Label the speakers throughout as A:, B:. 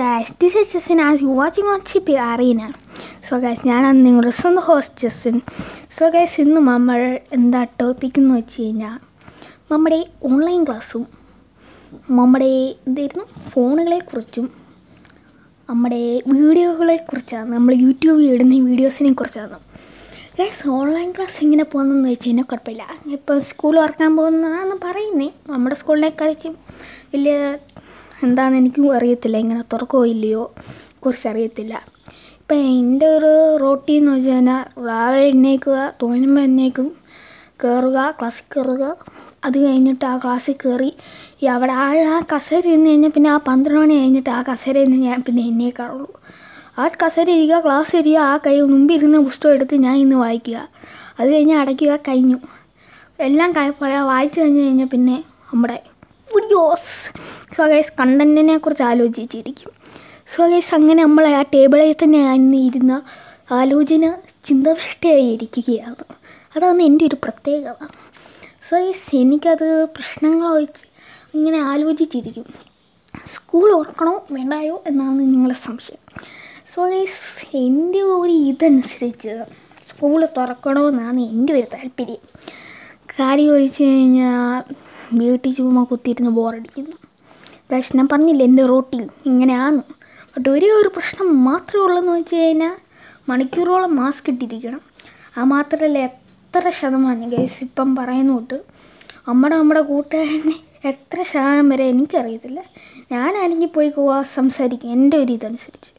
A: Guys this is Jaswin as you watching on Chippy arena so guys ഞാനാണ് നിങ്ങളുടെ സ്വന്തം host Jaswin so guys ഇന്ന് നമ്മൾ എന്താ ടോപ്പിക് എന്ന് വെച്ച് കഴിഞ്ഞാൽ നമ്മുടെ ഓൺലൈൻ ക്ലാസ്സും നമ്മുടെ എന്തായിരുന്നു ഫോണുകളെക്കുറിച്ചും നമ്മുടെ വീഡിയോകളെക്കുറിച്ചാണ് നമ്മൾ യൂട്യൂബിൽ ഇടുന്ന വീഡിയോസിനെ കുറിച്ചാണ്. ഗൈസ് ഓൺലൈൻ ക്ലാസ് ഇങ്ങനെ പോകുന്നതെന്ന് വെച്ച് കഴിഞ്ഞാൽ കുഴപ്പമില്ല. ഇപ്പോൾ സ്കൂൾ തുറക്കാൻ പോകുന്നതാണെന്ന് പറയുന്നേ. നമ്മുടെ സ്കൂളിനെ കുറിച്ച് വലിയ എന്താണെന്ന് എനിക്കും അറിയത്തില്ല. ഇങ്ങനെ തുറക്കോ ഇല്ലയോ? കുറിച്ചറിയത്തില്ല ഇപ്പം എന്റെ ഒരു റോട്ടി എന്ന് വെച്ച് കഴിഞ്ഞാൽ രാവിലെ എണ്ണേക്കുക തോന്നുമ്പോൾ എന്നേക്കും കയറുക ക്ലാസ്സിൽ കയറുക അത് കഴിഞ്ഞിട്ട് ആ ക്ലാസ്സിൽ കയറി അവിടെ ആ ആ കസേര ഇരുന്ന് കഴിഞ്ഞാൽ പിന്നെ ആ പന്ത്രണ്ട് മണി കഴിഞ്ഞിട്ട് ആ കസേരയിൽ നിന്ന് ഞാൻ പിന്നെ എണ്ണേക്കാറുള്ളൂ. ആ കസേര ഇരിക്കുക ക്ലാസ് ഇരിക്കുക ആ കൈ മുമ്പിൽ ഇരുന്ന പുസ്തകം എടുത്ത് ഞാൻ ഇന്ന് വായിക്കുക. അത് കഴിഞ്ഞ് അടയ്ക്കുക കഴിഞ്ഞു. എല്ലാം വായിച്ചു കഴിഞ്ഞ് കഴിഞ്ഞാൽ പിന്നെ നമ്മുടെ വീഡിയോസ് സോ ഗൈസ് കണ്ടന്റിനെ കുറിച്ച് ആലോചിച്ചിരിക്കും. സോ ഗൈസ് അങ്ങനെ നമ്മൾ ആ ടേബിളിൽ തന്നെ ഇരുന്ന ആലോചന ചിന്തവൃഷ്ടിയായി ഇരിക്കുകയാണ് അതാണ് എന്റെ ഒരു പ്രത്യേകത. സോ ഗൈസ് എനിക്കത് പ്രശ്നങ്ങൾ വെച്ച് ഇങ്ങനെ ആലോചിച്ചിരിക്കും. സ്കൂൾ ഓർക്കണോ വേണ്ടായോ എന്നാണ് നിങ്ങളുടെ സംശയം. സോ ഗൈസ് എന്റെ ഒരു ഇതനുസരിച്ച് സ്കൂൾ തുറക്കണോ എന്നാണ് എന്റെ ഒരു താല്പര്യം. കാര്യം ചോദിച്ചു കഴിഞ്ഞാൽ വീട്ടിൽ ചുമ്മാ കുത്തിയിരുന്ന് ബോറടിക്കുന്നു. പക്ഷെ ഞാൻ പറഞ്ഞില്ല എന്റെ റോട്ടിൽ ഇങ്ങനെയാണ് ബട്ട് ഒരേ ഒരു പ്രശ്നം മാത്രമേ ഉള്ളെന്ന് വെച്ച് കഴിഞ്ഞാൽ മണിക്കൂറോളം മാസ്ക് ഇട്ടിരിക്കണം. ആ മാത്രമല്ല എത്ര ശതമാനം ഗൈസ് ഇപ്പം പറയുന്ന തൊട്ട് നമ്മുടെ നമ്മുടെ കൂട്ടുകാരനെ എത്ര ശതമാനം വരെ എനിക്കറിയത്തില്ല. ഞാനാണെങ്കിൽ പോയി പോവാ സംസാരിക്കും എന്റെ ഒരു ഇതനുസരിച്ച്.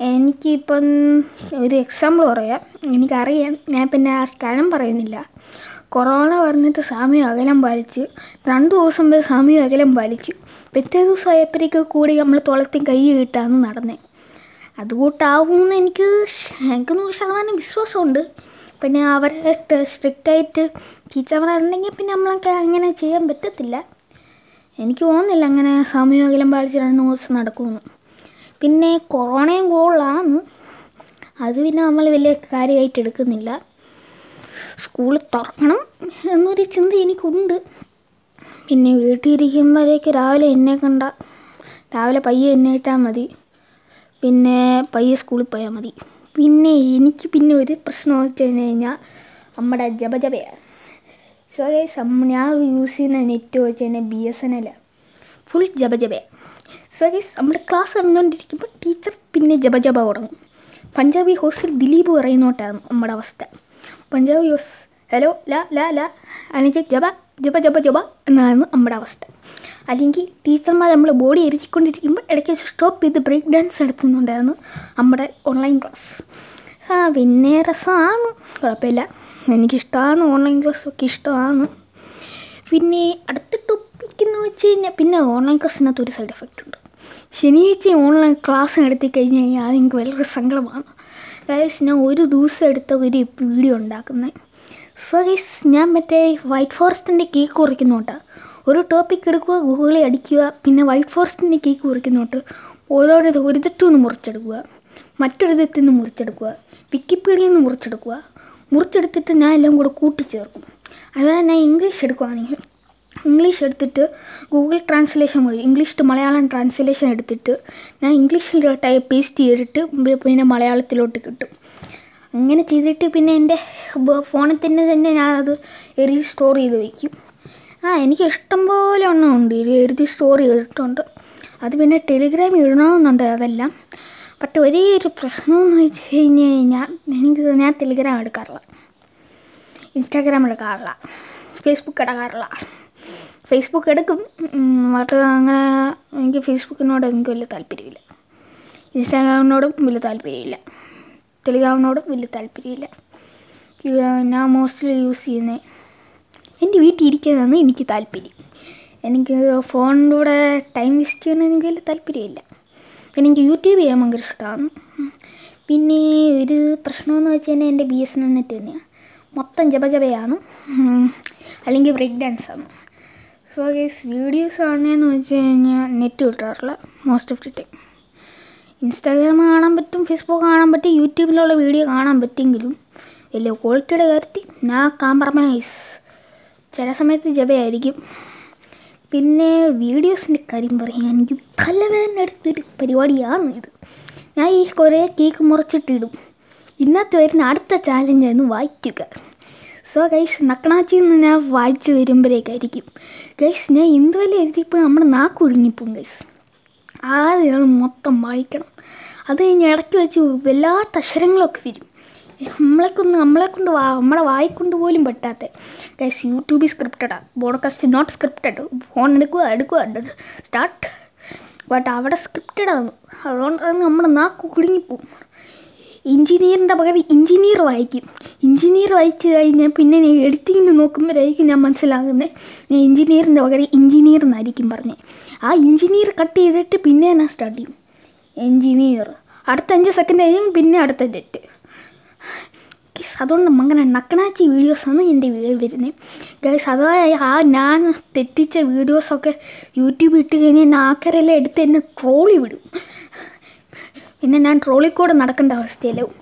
A: എനിക്കിപ്പം ഒരു എക്സാമ്പിൾ പറയാം. എനിക്കറിയാം. ഞാൻ പിന്നെ ആ സ്ഥലം പറയുന്നില്ല. കൊറോണ പറഞ്ഞിട്ട് സമയം അകലം പാലിച്ച് രണ്ട് ദിവസം വരെ സമയം അകലം പാലിച്ചു പിറ്റേ ദിവസം ആയപ്പോഴേക്ക് കൂടി നമ്മൾ തുളത്തി കൈ കിട്ടാന്ന് നടന്നേ. അതുകൂട്ടാവുമെന്ന് എനിക്ക് എനിക്ക് നൂറ് ശതമാനം വിശ്വാസമുണ്ട്. പിന്നെ അവരെ സ്ട്രിക്റ്റായിട്ട് ടീച്ചർമാരുണ്ടെങ്കിൽ പിന്നെ നമ്മളൊക്കെ അങ്ങനെ ചെയ്യാൻ പറ്റത്തില്ല. എനിക്ക് തോന്നുന്നില്ല അങ്ങനെ സമയം അകലം പാലിച്ച് രണ്ട് ദിവസം നടക്കുമെന്ന്. പിന്നെ കൊറോണയും കൂടുതലാണ് അത് പിന്നെ നമ്മൾ വലിയ കാര്യമായിട്ട് എടുക്കുന്നില്ല. സ്കൂൾ തുറക്കണം എന്നൊരു ചിന്ത എനിക്കുണ്ട്. പിന്നെ വീട്ടിലിരിക്കുമ്പോഴേക്ക് രാവിലെ എന്നെ കണ്ട രാവിലെ പയ്യെ എന്നേറ്റാൽ മതി. പിന്നെ പയ്യെ സ്കൂളിൽ പോയാൽ മതി. പിന്നെ എനിക്ക് പിന്നെ ഒരു പ്രശ്നം വെച്ച് കഴിഞ്ഞ് കഴിഞ്ഞാൽ നമ്മുടെ ജപജപയാണ് സോ ഗൈസ് ഞാൻ യൂസ് ചെയ്യുന്ന നെറ്റ് വെച്ച് കഴിഞ്ഞാൽ B S N L full ജപജപയാണ് so guys നമ്മുടെ ക്ലാസ് നടന്നുകൊണ്ടിരിക്കുമ്പോൾ ടീച്ചർ പിന്നെ ജപജപ ജപ തുടങ്ങും. പഞ്ചാബി ഹോസ്റ്റൽ ദിലീപ് പറയുന്നോട്ടാണ് നമ്മുടെ അവസ്ഥ. പഞ്ചാബി യൂസ് ഹലോ ല ല ല. അല്ലെങ്കിൽ ജബ ജബ ജബ ജബ എന്നാണ് നമ്മുടെ അവസ്ഥ. അല്ലെങ്കിൽ ടീച്ചർമാർ നമ്മൾ ബോഡി എഴുതിക്കൊണ്ടിരിക്കുമ്പോൾ ഇടയ്ക്ക് സ്റ്റോപ്പ് ചെയ്ത് ബ്രേക്ക് ഡാൻസ് നടത്തുന്നുണ്ടായിരുന്നു നമ്മുടെ ഓൺലൈൻ ക്ലാസ് ആ പിന്നെ രസമാണ്. കുഴപ്പമില്ല. എനിക്കിഷ്ടമാണ് ഓൺലൈൻ ക്ലാസ് ഒക്കെ ഇഷ്ടമാണ്. പിന്നെ അടുത്ത ടോപ്പിക് എന്ന് വെച്ച് കഴിഞ്ഞാൽ പിന്നെ ഓൺലൈൻ ക്ലാസ്സിനകത്ത് ഒരു സൈഡ് എഫക്റ്റ് ഉണ്ട്. ശനിയാഴ്ച ഓൺലൈൻ ക്ലാസ് നടത്തി കഴിഞ്ഞ് കഴിഞ്ഞാൽ അതെനിക്ക് വലിയ സങ്കടമാണ്. ഗൈസ് ഞാൻ ഒരു ദിവസം എടുത്ത ഒരു വീഡിയോ ഉണ്ടാക്കുന്നത് സോ ഗൈസ് ഞാൻ മറ്റേ വൈറ്റ് ഫോറസ്റ്റിന്റെ കേക്ക് കുറിക്കുന്നോട്ടാ ഒരു ടോപ്പിക് എടുക്കുക ഗൂഗിളിൽ അടിക്കുക പിന്നെ വൈറ്റ് ഫോറസ്റ്റിന്റെ കേക്ക് കുറിക്കുന്നോട്ട് ഓരോരോ ഒരു തെറ്റിൽ നിന്ന് മുറിച്ചെടുക്കുക മറ്റൊരു തെറ്റിൽ നിന്ന് മുറിച്ചെടുക്കുക വിക്കിപീഡിയയിൽ നിന്ന് മുറിച്ചെടുക്കുക. മുറിച്ചെടുത്തിട്ട് ഞാൻ എല്ലാം കൂടെ കൂട്ടിച്ചേർക്കും. അതാണ് ഞാൻ ഇംഗ്ലീഷ് എടുക്കുകയാണെങ്കിൽ ഇംഗ്ലീഷ് എടുത്തിട്ട് ഗൂഗിൾ ട്രാൻസ്ലേഷൻ വഴി ഇംഗ്ലീഷ് ടു മലയാളം ട്രാൻസ്ലേഷൻ എടുത്തിട്ട് ഞാൻ ഇംഗ്ലീഷിൽ ടൈപ്പ് പേസ്റ്റ് ചെയ്തിട്ട് പിന്നെ മലയാളത്തിലോട്ട് കിട്ടും. അങ്ങനെ ചെയ്തിട്ട് പിന്നെ എന്റെ ഫോണിൽ തന്നെ തന്നെ ഞാൻ അത് എഴുതി സ്റ്റോർ ചെയ്ത് വയ്ക്കും ആ എനിക്ക് ഇഷ്ടം പോലെ ഒന്നും ഉണ്ട്. എഴുതി സ്റ്റോർ ചെയ്തിട്ടുണ്ട്. അത് പിന്നെ ടെലിഗ്രാം ഇടണമെന്നുണ്ട് അതെല്ലാം. പക്ഷെ ഒരേ ഒരു പ്രശ്നമെന്ന് വെച്ച് കഴിഞ്ഞ് കഴിഞ്ഞാൽ എനിക്ക് ഞാൻ ടെലിഗ്രാം എടുക്കാറില്ല. ഇൻസ്റ്റാഗ്രാം എടുക്കാറില്ല. ഫേസ്ബുക്ക് എടുക്കാറില്ല. ഫേസ്ബുക്ക് എടുക്കും. ബട്ട് അങ്ങനെ എനിക്ക് ഫേസ്ബുക്കിനോട് എനിക്ക് വലിയ താല്പര്യമില്ല. ഇൻസ്റ്റാഗ്രാമിനോടും വലിയ താല്പര്യമില്ല. ടെലിഗ്രാമിനോടും വലിയ താല്പര്യമില്ല. ഞാൻ മോസ്റ്റ്ലി യൂസ് ചെയ്യുന്നത് എന്റെ വീട്ടിൽ ഇരിക്കുന്നതാണ് എനിക്ക് താല്പര്യം. എനിക്ക് ഫോണിലൂടെ ടൈം വേസ്റ്റ് ചെയ്യാൻ എനിക്ക് വലിയ താല്പര്യമില്ല. പിന്നെ എനിക്ക് യൂട്യൂബ് ചെയ്യാൻ ഭയങ്കര ഇഷ്ടമാണ്. പിന്നെ ഒരു പ്രശ്നമെന്ന് വെച്ച് കഴിഞ്ഞാൽ എന്റെ ബി എസ് എൻ നെറ്റ് തന്നെയാണ് മൊത്തം ജപജപയാണ് അല്ലെങ്കിൽ ബ്രേക്ക് ഡാൻസാണ് സോ ഗേസ് വീഡിയോസ് കാണുന്നതെന്ന് വെച്ച് കഴിഞ്ഞാൽ നെറ്റ് കിട്ടാറില്ല. Most of the time Instagram കാണാൻ പറ്റും ഫേസ്ബുക്ക് കാണാൻ പറ്റും യൂട്യൂബിലുള്ള വീഡിയോ കാണാൻ പറ്റുമെങ്കിലും വലിയ ക്വാളിറ്റിയുടെ കാര്യത്തിൽ ഞാൻ കാമ്പ്രമൈസ് ചില സമയത്ത് ജപയായിരിക്കും. പിന്നെ വീഡിയോസിന്റെ കാര്യം എനിക്ക് തലവേദന എടുത്തൊരു പരിപാടിയാണ് ഇത്. ഞാൻ ഈ കുറേ കേക്ക് മുറിച്ചിട്ടിടും. ഇന്നത്തെ വരുന്ന അടുത്ത ചാലഞ്ചായിരുന്നു വായിക്കുക. സോ ഗൈസ് നക്കണാച്ചി എന്ന് ഞാൻ വായിച്ച് വരുമ്പോഴേക്കായിരിക്കും. ഗൈസ് ഞാൻ എന്തുവല്ല എഴുതിയപ്പോൾ നമ്മുടെ നാക്ക് ഒടുങ്ങിപ്പോവും ഗൈസ് ആദ്യം അത് മൊത്തം വായിക്കണം. അത് കഴിഞ്ഞ് ഇടയ്ക്ക് വെച്ച് വല്ലാത്ത അക്ഷരങ്ങളൊക്കെ വരും. നമ്മളെക്കൊണ്ട് നമ്മളെ കൊണ്ട് വാ നമ്മളെ വായിക്കൊണ്ട് പോലും പറ്റാത്ത. ഗൈസ് യൂട്യൂബിൽ സ്ക്രിപ്റ്റഡാണ് ബോഡ്കാസ്റ്റ് നോട്ട് സ്ക്രിപ്റ്റഡ് ഫോൺ എടുക്കുക എടുക്കുക സ്റ്റാർട്ട് ബട്ട് അവിടെ സ്ക്രിപ്റ്റഡാണ് അതുകൊണ്ട് നമ്മുടെ നാക്ക് കുടുങ്ങിപ്പോവും. എഞ്ചിനീയറിന്റെ പകരം എഞ്ചിനീയർ വായിക്കും. എഞ്ചിനീയർ വായിച്ച് കഴിഞ്ഞാൽ പിന്നെ ഞാൻ എഡിറ്റിങ്ങിന് നോക്കുമ്പോഴായിരിക്കും ഞാൻ മനസ്സിലാകുന്നത് ഞാൻ എഞ്ചിനീയറിന്റെ പകരം എഞ്ചിനീയർ എന്നായിരിക്കും പറഞ്ഞത് ആ എഞ്ചിനീയർ കട്ട് ചെയ്തിട്ട് പിന്നെ ഞാൻ സ്റ്റാർട്ട് ചെയ്യും എഞ്ചിനീയർ. അടുത്ത അഞ്ച് സെക്കൻഡ് കഴിയും പിന്നെ അടുത്ത ഡെറ്റ് ഗൈസ് അതുകൊണ്ട് അങ്ങനെ നക്കണാച്ചി വീഡിയോസാണ് എന്റെ വരുന്നത് ഗൈസ് അതായത് ആ ഞാൻ തെറ്റിച്ച വീഡിയോസൊക്കെ യൂട്യൂബ് ഇട്ട് കഴിഞ്ഞാൽ ആൾക്കാരെല്ലാം എടുത്ത് എന്നെ ട്രോളി വിടും. പിന്നെ ഞാൻ ട്രോളിൽ കൂടെ നടക്കേണ്ട അവസ്ഥയിലാവും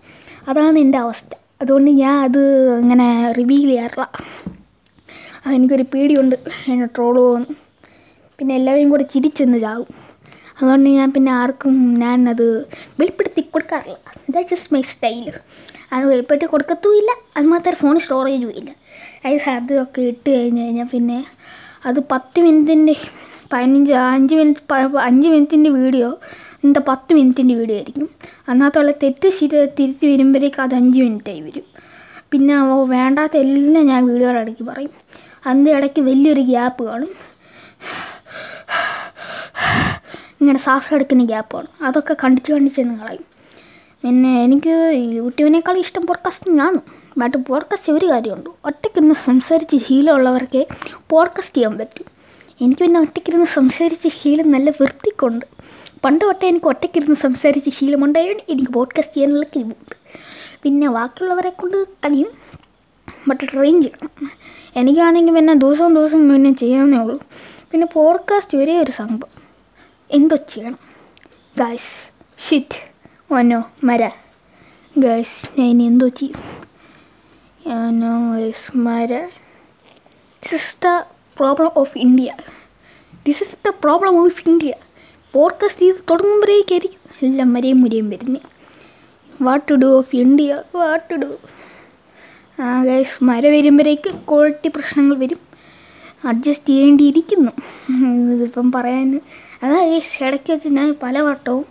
A: അതാണ് എന്റെ അവസ്ഥ. അതുകൊണ്ട് ഞാൻ അത് ഇങ്ങനെ റിവീൽ ചെയ്യാറില്ല. എനിക്കൊരു പേടിയുണ്ട്. എന്നെ ട്രോൾ പോകുന്നു. പിന്നെ എല്ലാവരും കൂടെ ചിരിച്ചെന്ന് ചാവും. അതുകൊണ്ട് ഞാൻ പിന്നെ ആർക്കും ഞാൻ അത് വെളിപ്പെടുത്തി കൊടുക്കാറില്ല. ദാറ്റ് ജസ്റ്റ് മൈ സ്റ്റൈൽ അത് വെളിപ്പെടുത്തി കൊടുക്കത്തുമില്ല. ഇല്ല മാത്രമേ ഫോൺ സ്റ്റോറേജും ഇല്ല. അത് അതൊക്കെ ഇട്ട് കഴിഞ്ഞ് കഴിഞ്ഞാൽ പിന്നെ അത് പത്ത് മിനിറ്റിന്റെ പതിനഞ്ച് അഞ്ച് മിനിറ്റ് അഞ്ച് മിനിറ്റിന്റെ വീഡിയോ എന്താ പത്ത് മിനിറ്റിന്റെ വീഡിയോ ആയിരിക്കും. അതിനകത്തുള്ള തെറ്റ് ശരി തിരിച്ച് വരുമ്പോഴേക്കും അത് അഞ്ച് മിനിറ്റായി വരും. പിന്നെ ഓ വേണ്ടാത്ത എല്ലാം ഞാൻ വീഡിയോയുടെ ഇടയ്ക്ക് പറയും. അതിന്റെ ഇടയ്ക്ക് വലിയൊരു ഗ്യാപ്പ് കാണും. ഇങ്ങനെ ശ്വാസം എടുക്കുന്ന ഗ്യാപ്പ് ഗ്യാപ്പാണ് അതൊക്കെ കണ്ടിച്ച് കണ്ടിച്ച് എന്ന് കളയും. പിന്നെ എനിക്ക് യൂട്യൂബിനേക്കാൾ ഇഷ്ടം പോഡ്കാസ്റ്റിംഗ് ആണ് ബട്ട് പോഡ്കാസ്റ്റ് ഒരു കാര്യമുണ്ട്. ഒറ്റയ്ക്കിരുന്ന് സംസാരിച്ച് ശീലമുള്ളവർക്ക് പോഡ്കാസ്റ്റ് ചെയ്യാൻ പറ്റും. എനിക്ക് പിന്നെ ഒറ്റയ്ക്കിരുന്ന് സംസാരിച്ച് ശീലം നല്ല വൃത്തിക്കുണ്ട്. പണ്ട് തൊട്ടേ എനിക്ക് ഒറ്റയ്ക്കിരുന്ന് സംസാരിച്ച് ശീലമുണ്ടായാലും എനിക്ക് പോഡ്കാസ്റ്റ് ചെയ്യാനുള്ള കഴിവുണ്ട് പിന്നെ ബാക്കിയുള്ളവരെ കൊണ്ട് കഴിയും ബട്ട് ട്രെയിൻ ചെയ്യണം എനിക്കാണെങ്കിൽ പിന്നെ ദിവസവും ദിവസവും പിന്നെ ചെയ്യാവുന്നേ ഉള്ളൂ. പിന്നെ പോഡ്കാസ്റ്റ് ഒരേ ഒരു സംഭവം. എന്തോ ചെയ്യണം. ഗായ്സ് ഷിറ്റ് ഒനോ മര. ഗൈസ് ഞാൻ ഇനി എന്തോ ചെയ്യും. നോ ഗൈസ് മര. This is the problem of India this is the problem of India podcast ചെയ്ത് തുടങ്ങുമ്പോഴേക്കായിരിക്കും എല്ലാം മരയും മുരയും വരുന്നത് what to do of India what to do guys മര വരുമ്പോഴേക്ക് ക്വാളിറ്റി പ്രശ്നങ്ങൾ വരും. അഡ്ജസ്റ്റ് ചെയ്യേണ്ടിയിരിക്കുന്നു. ഇതിപ്പം പറയാൻ അതാ ഗൈസ് ഇടയ്ക്ക് വെച്ച് ഞാൻ പല വട്ടവും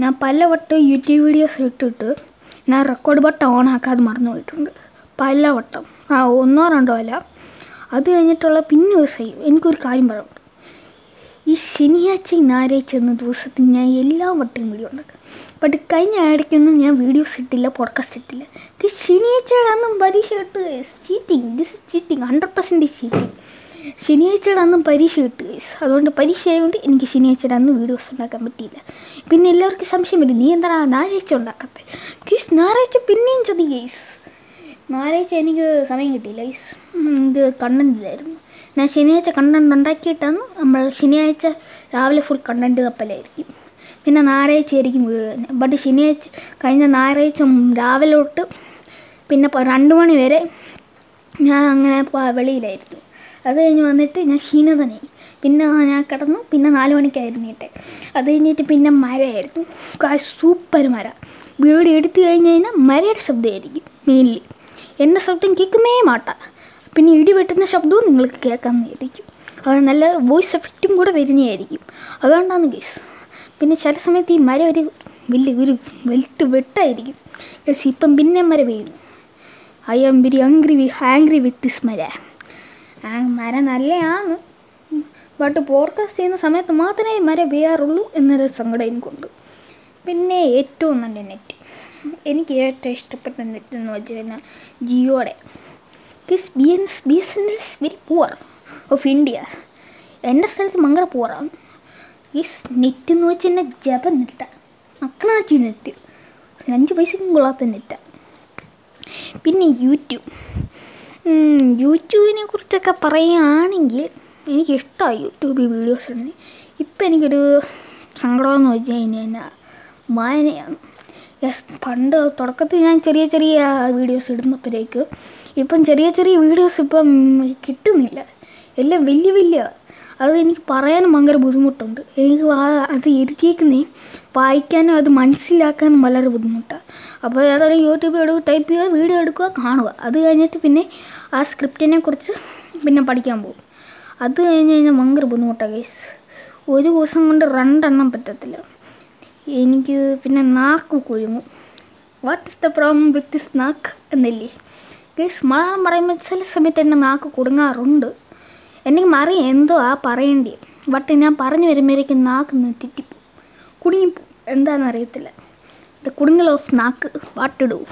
A: ഞാൻ പല വട്ടവും യൂട്യൂബ് വീഡിയോസ് ഇട്ടിട്ട് ഞാൻ റെക്കോർഡ് ബട്ടൺ ഓൺ ആക്കാതെ മറന്നു പോയിട്ടുണ്ട്. പല വട്ടം. ആ ഒന്നോ രണ്ടോ അല്ല. അത് കഴിഞ്ഞിട്ടുള്ള പിന്നെ ദിവസം എനിക്കൊരു കാര്യം പറയാനുണ്ട്. ഈ ശനിയാഴ്ച ഞായറാഴ്ച എന്ന ദിവസത്തിൽ ഞാൻ എല്ലാ വട്ടവും വീഡിയോ ഉണ്ടാക്കും. ബട്ട് കഴിഞ്ഞ ഇടയ്ക്കൊന്നും ഞാൻ വീഡിയോസ് ഇട്ടില്ല പോഡ്കാസ്റ്റ് ഇട്ടില്ല. ഇത് ശനിയാഴ്ചയുടെ പരീക്ഷ ഇട്ട് cheating this is cheating hundred percentage cheating ശനിയാഴ്ചയുടെ പരീക്ഷ ഇട്ട് അതുകൊണ്ട് പരീക്ഷ ആയതുകൊണ്ട് എനിക്ക് ശനിയാഴ്ചയുടെ വീഡിയോസ് ഉണ്ടാക്കാൻ പറ്റിയില്ല. പിന്നെ എല്ലാവർക്കും സംശയം വരും നീ എന്താണ് ഞായറാഴ്ച ഉണ്ടാക്കാത്തത് ഗീസ് ഞായറാഴ്ച പിന്നെയും ചതി ഗൈസ് ഞായറാഴ്ച എനിക്ക് സമയം കിട്ടിയില്ല ഗൈസ് ഇത് കണ്ടന്റില്ലായിരുന്നു ഞാൻ ശനിയാഴ്ച കണ്ടന്റ് ഉണ്ടാക്കിയിട്ടാണ് നമ്മൾ ശനിയാഴ്ച രാവിലെ ഫുൾ കണ്ടന്റ് തപ്പലായിരിക്കും പിന്നെ ഞായറാഴ്ച ആയിരിക്കും ബട്ട് ശനിയാഴ്ച കഴിഞ്ഞ ഞായറാഴ്ച രാവിലെ തൊട്ട് പിന്നെ രണ്ട് മണി വരെ ഞാൻ അങ്ങനെ വെളിയിലായിരുന്നു. അത് കഴിഞ്ഞ് വന്നിട്ട് ഞാൻ ക്ഷീണതനായി. പിന്നെ ഞാൻ കിടന്നു. പിന്നെ നാല് മണിക്കായിരുന്നു ഇട്ടെ അത് കഴിഞ്ഞിട്ട് പിന്നെ മരമായിരുന്നു സൂപ്പർ മര വീട് എടുത്തു കഴിഞ്ഞ് കഴിഞ്ഞാൽ മരയുടെ ശബ്ദമായിരിക്കും മെയിൻലി എന്റെ ശബ്ദം കേൾക്കുമേ മാട്ട. പിന്നെ ഇടി വെട്ടുന്ന ശബ്ദവും നിങ്ങൾക്ക് കേൾക്കാമെന്നായിരിക്കും അത് നല്ല വോയിസ് എഫക്റ്റും കൂടെ വരുന്നതായിരിക്കും. അതുകൊണ്ടാണ് ഗേസ് പിന്നെ ചില സമയത്ത് ഈ മരം ഒരു വലിയ ഒരു വെളുത്ത് വെട്ടായിരിക്കും. ഗസ് ഇപ്പം പിന്നെ മര പെയ്യുന്നു. I am very angry we angry with this മര. ആ മര നല്ലതാണ് ബട്ട് പോഡ്കാസ്റ്റ് ചെയ്യുന്ന സമയത്ത് മാത്രമേ മര പെയ്യാറുള്ളൂ എന്നൊരു സങ്കടം എനിക്കുണ്ട്. പിന്നെ ഏറ്റവും നല്ല നെറ്റ് എനിക്ക് ഏറ്റവും ഇഷ്ടപ്പെട്ട നെറ്റ് എന്ന് വെച്ച് കഴിഞ്ഞാൽ ജിയോയുടെ this B N S B S N S very poor of India എന്റെ സ്ഥലത്ത് ഭയങ്കര പുവറാണ് ഈ നെറ്റ് എന്ന് വെച്ച് തന്നെ ജപ നെറ്റ അക്കണാച്ചി നെറ്റ് അഞ്ച് പൈസക്കും കൊള്ളാത്ത നെറ്റ പിന്നെ യൂട്യൂബ് യൂട്യൂബിനെ കുറിച്ചൊക്കെ പറയുകയാണെങ്കിൽ എനിക്കിഷ്ടമായി യൂട്യൂബിൽ വീഡിയോസ് ഉണ്ട് ഇപ്പം എനിക്കൊരു സങ്കടമെന്ന് വെച്ച് കഴിഞ്ഞാൽ വായനയാണ് യെസ് പണ്ട് തുടക്കത്തിൽ ഞാൻ ചെറിയ ചെറിയ വീഡിയോസ് ഇടുന്നപ്പോഴേക്ക് ഇപ്പം ചെറിയ ചെറിയ വീഡിയോസ് ഇപ്പം കിട്ടുന്നില്ല. എല്ലാം വലിയ വലിയ. അത് എനിക്ക് പറയാനും ഭയങ്കര ബുദ്ധിമുട്ടുണ്ട്. എനിക്ക് അത് എഴുതിയേക്കുന്നേ വായിക്കാനും അത് മനസ്സിലാക്കാനും വളരെ ബുദ്ധിമുട്ടാണ് അപ്പോൾ ഏതായാലും യൂട്യൂബിൽ എടുക്കുക ടൈപ്പ് ചെയ്യുക വീഡിയോ എടുക്കുക കാണുക. അത് കഴിഞ്ഞിട്ട് പിന്നെ ആ സ്ക്രിപ്റ്റിനെ കുറിച്ച് പിന്നെ പഠിക്കാൻ പോകും. അത് കഴിഞ്ഞ് കഴിഞ്ഞാൽ ഭയങ്കര ബുദ്ധിമുട്ടാണ് കേസ് ഒരു ദിവസം കൊണ്ട് രണ്ടെണ്ണം പറ്റത്തില്ല. എനിക്ക് പിന്നെ നാക്ക് കുരുങ്ങും. What is the problem with this നാക്ക് എന്നില്ലേ? ഗൈസ് മലയാളം പറയുമ്പോൾ ചില സമയത്ത് എന്റെ നാക്ക് കുടുങ്ങാറുണ്ട്. എനിക്ക് മറി എന്തോ ആ പറയേണ്ടി ബട്ട് ഞാൻ പറഞ്ഞു വരുമ്പോഴേക്കും നാക്ക് തെറ്റിപ്പോവും കുടുങ്ങിപ്പോവും എന്താണെന്ന് അറിയത്തില്ല. ദ കുടുങ്ങൽ ഓഫ് നാക്ക്. വാട്ട് ഡു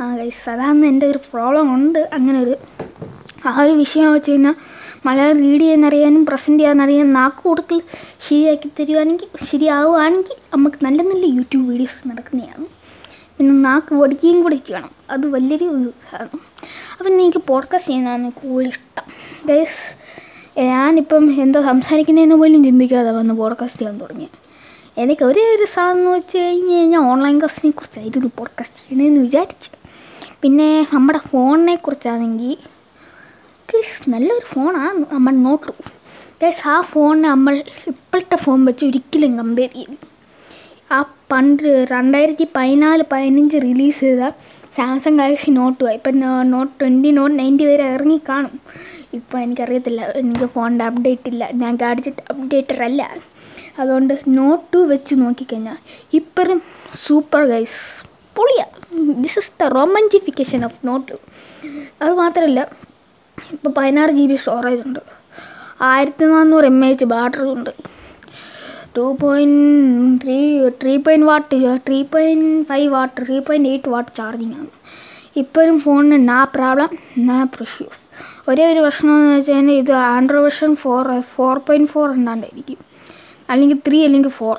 A: ആ ഗൈസ് അതാണ് എന്റെ ഒരു പ്രോബ്ലം ഉണ്ട്. അങ്ങനെ ഒരു ആ ഒരു വിഷയം വെച്ച് കഴിഞ്ഞാൽ മലയാളം റീഡ് ചെയ്യാനറിയാനും പ്രസന്റ് ചെയ്യാനറിയാനും നാക്ക് കൊടുക്കൽ ശരിയാക്കി തരുവാണെങ്കിൽ ശരിയാവുകയാണെങ്കിൽ നമുക്ക് നല്ല നല്ല യൂട്യൂബ് വീഡിയോസ് നടക്കുന്നതാണ്. പിന്നെ നാക്ക് ഓടിക്കുകയും കൂടി ചെയ്യണം. അത് വലിയൊരു ഇതാണ്. അപ്പം എനിക്ക് പോഡ്കാസ്റ്റ് ചെയ്യാനാണ് കൂടുതൽ ഇഷ്ടം. ഗൈസ് ഞാനിപ്പം എന്താ സംസാരിക്കുന്നതിന് പോലും ചിന്തിക്കാതെ വന്ന് പോഡ്കാസ്റ്റ് ചെയ്യാൻ തുടങ്ങി. എനിക്ക് ഒരേ ഒരു സാധനം എന്ന് വെച്ച് കഴിഞ്ഞ് കഴിഞ്ഞാൽ ഓൺലൈൻ ക്ലാസ്സിനെ കുറിച്ചായിരുന്നു പോഡ്കാസ്റ്റ് ചെയ്യണമെന്ന് വിചാരിച്ചു. പിന്നെ നമ്മുടെ ഫോണിനെ കുറിച്ചാണെങ്കിൽ ഗൈസ് നല്ലൊരു ഫോണാണ് നമ്മൾ നോട്ടു. ഗൈസ് ആ ഫോണിനെ നമ്മൾ ഇപ്പോഴത്തെ ഫോൺ വെച്ച് ഒരിക്കലും കമ്പയർ ചെയ്യും ആ പണ്ട് രണ്ടായിരത്തി പതിനാല് പതിനഞ്ച് റിലീസ് ചെയ്ത സാംസങ് ഗാലക്സി നോട്ട് ഇപ്പം നോട്ട് ട്വന്റി നോട്ട് നയന്റി വരെ ഇറങ്ങി കാണും. ഇപ്പോൾ എനിക്കറിയത്തില്ല എനിക്ക് ഫോണിന്റെ അപ്ഡേറ്റ് ഇല്ല. ഞാൻ ഗാഡ്ജറ്റ് അപ്ഡേറ്റർ അല്ല. അതുകൊണ്ട് നോട്ട് ടു വെച്ച് നോക്കിക്കഴിഞ്ഞാൽ ഇപ്പോഴും super guys പൊളിയ. This is the romanticification of note അത് മാത്രമല്ല ഇപ്പോൾ പതിനാറ് ജി ബി സ്റ്റോറേജ് ഉണ്ട് ആയിരത്തി നാനൂറ് എം എച്ച് ബാറ്ററി ഉണ്ട് two point three three point watt three point five watt three point eight watt charging ആണ് ഇപ്പോഴും ഫോണിന് നാ പ്രോബ്ലം നാ പ്രഷ്യൂസ് ഒരേ ഒരു പ്രശ്നം എന്ന് വെച്ച് കഴിഞ്ഞാൽ ഇത് Android version four four point four ഉണ്ടാണ്ടായിരിക്കും അല്ലെങ്കിൽ ത്രീ അല്ലെങ്കിൽ ഫോർ.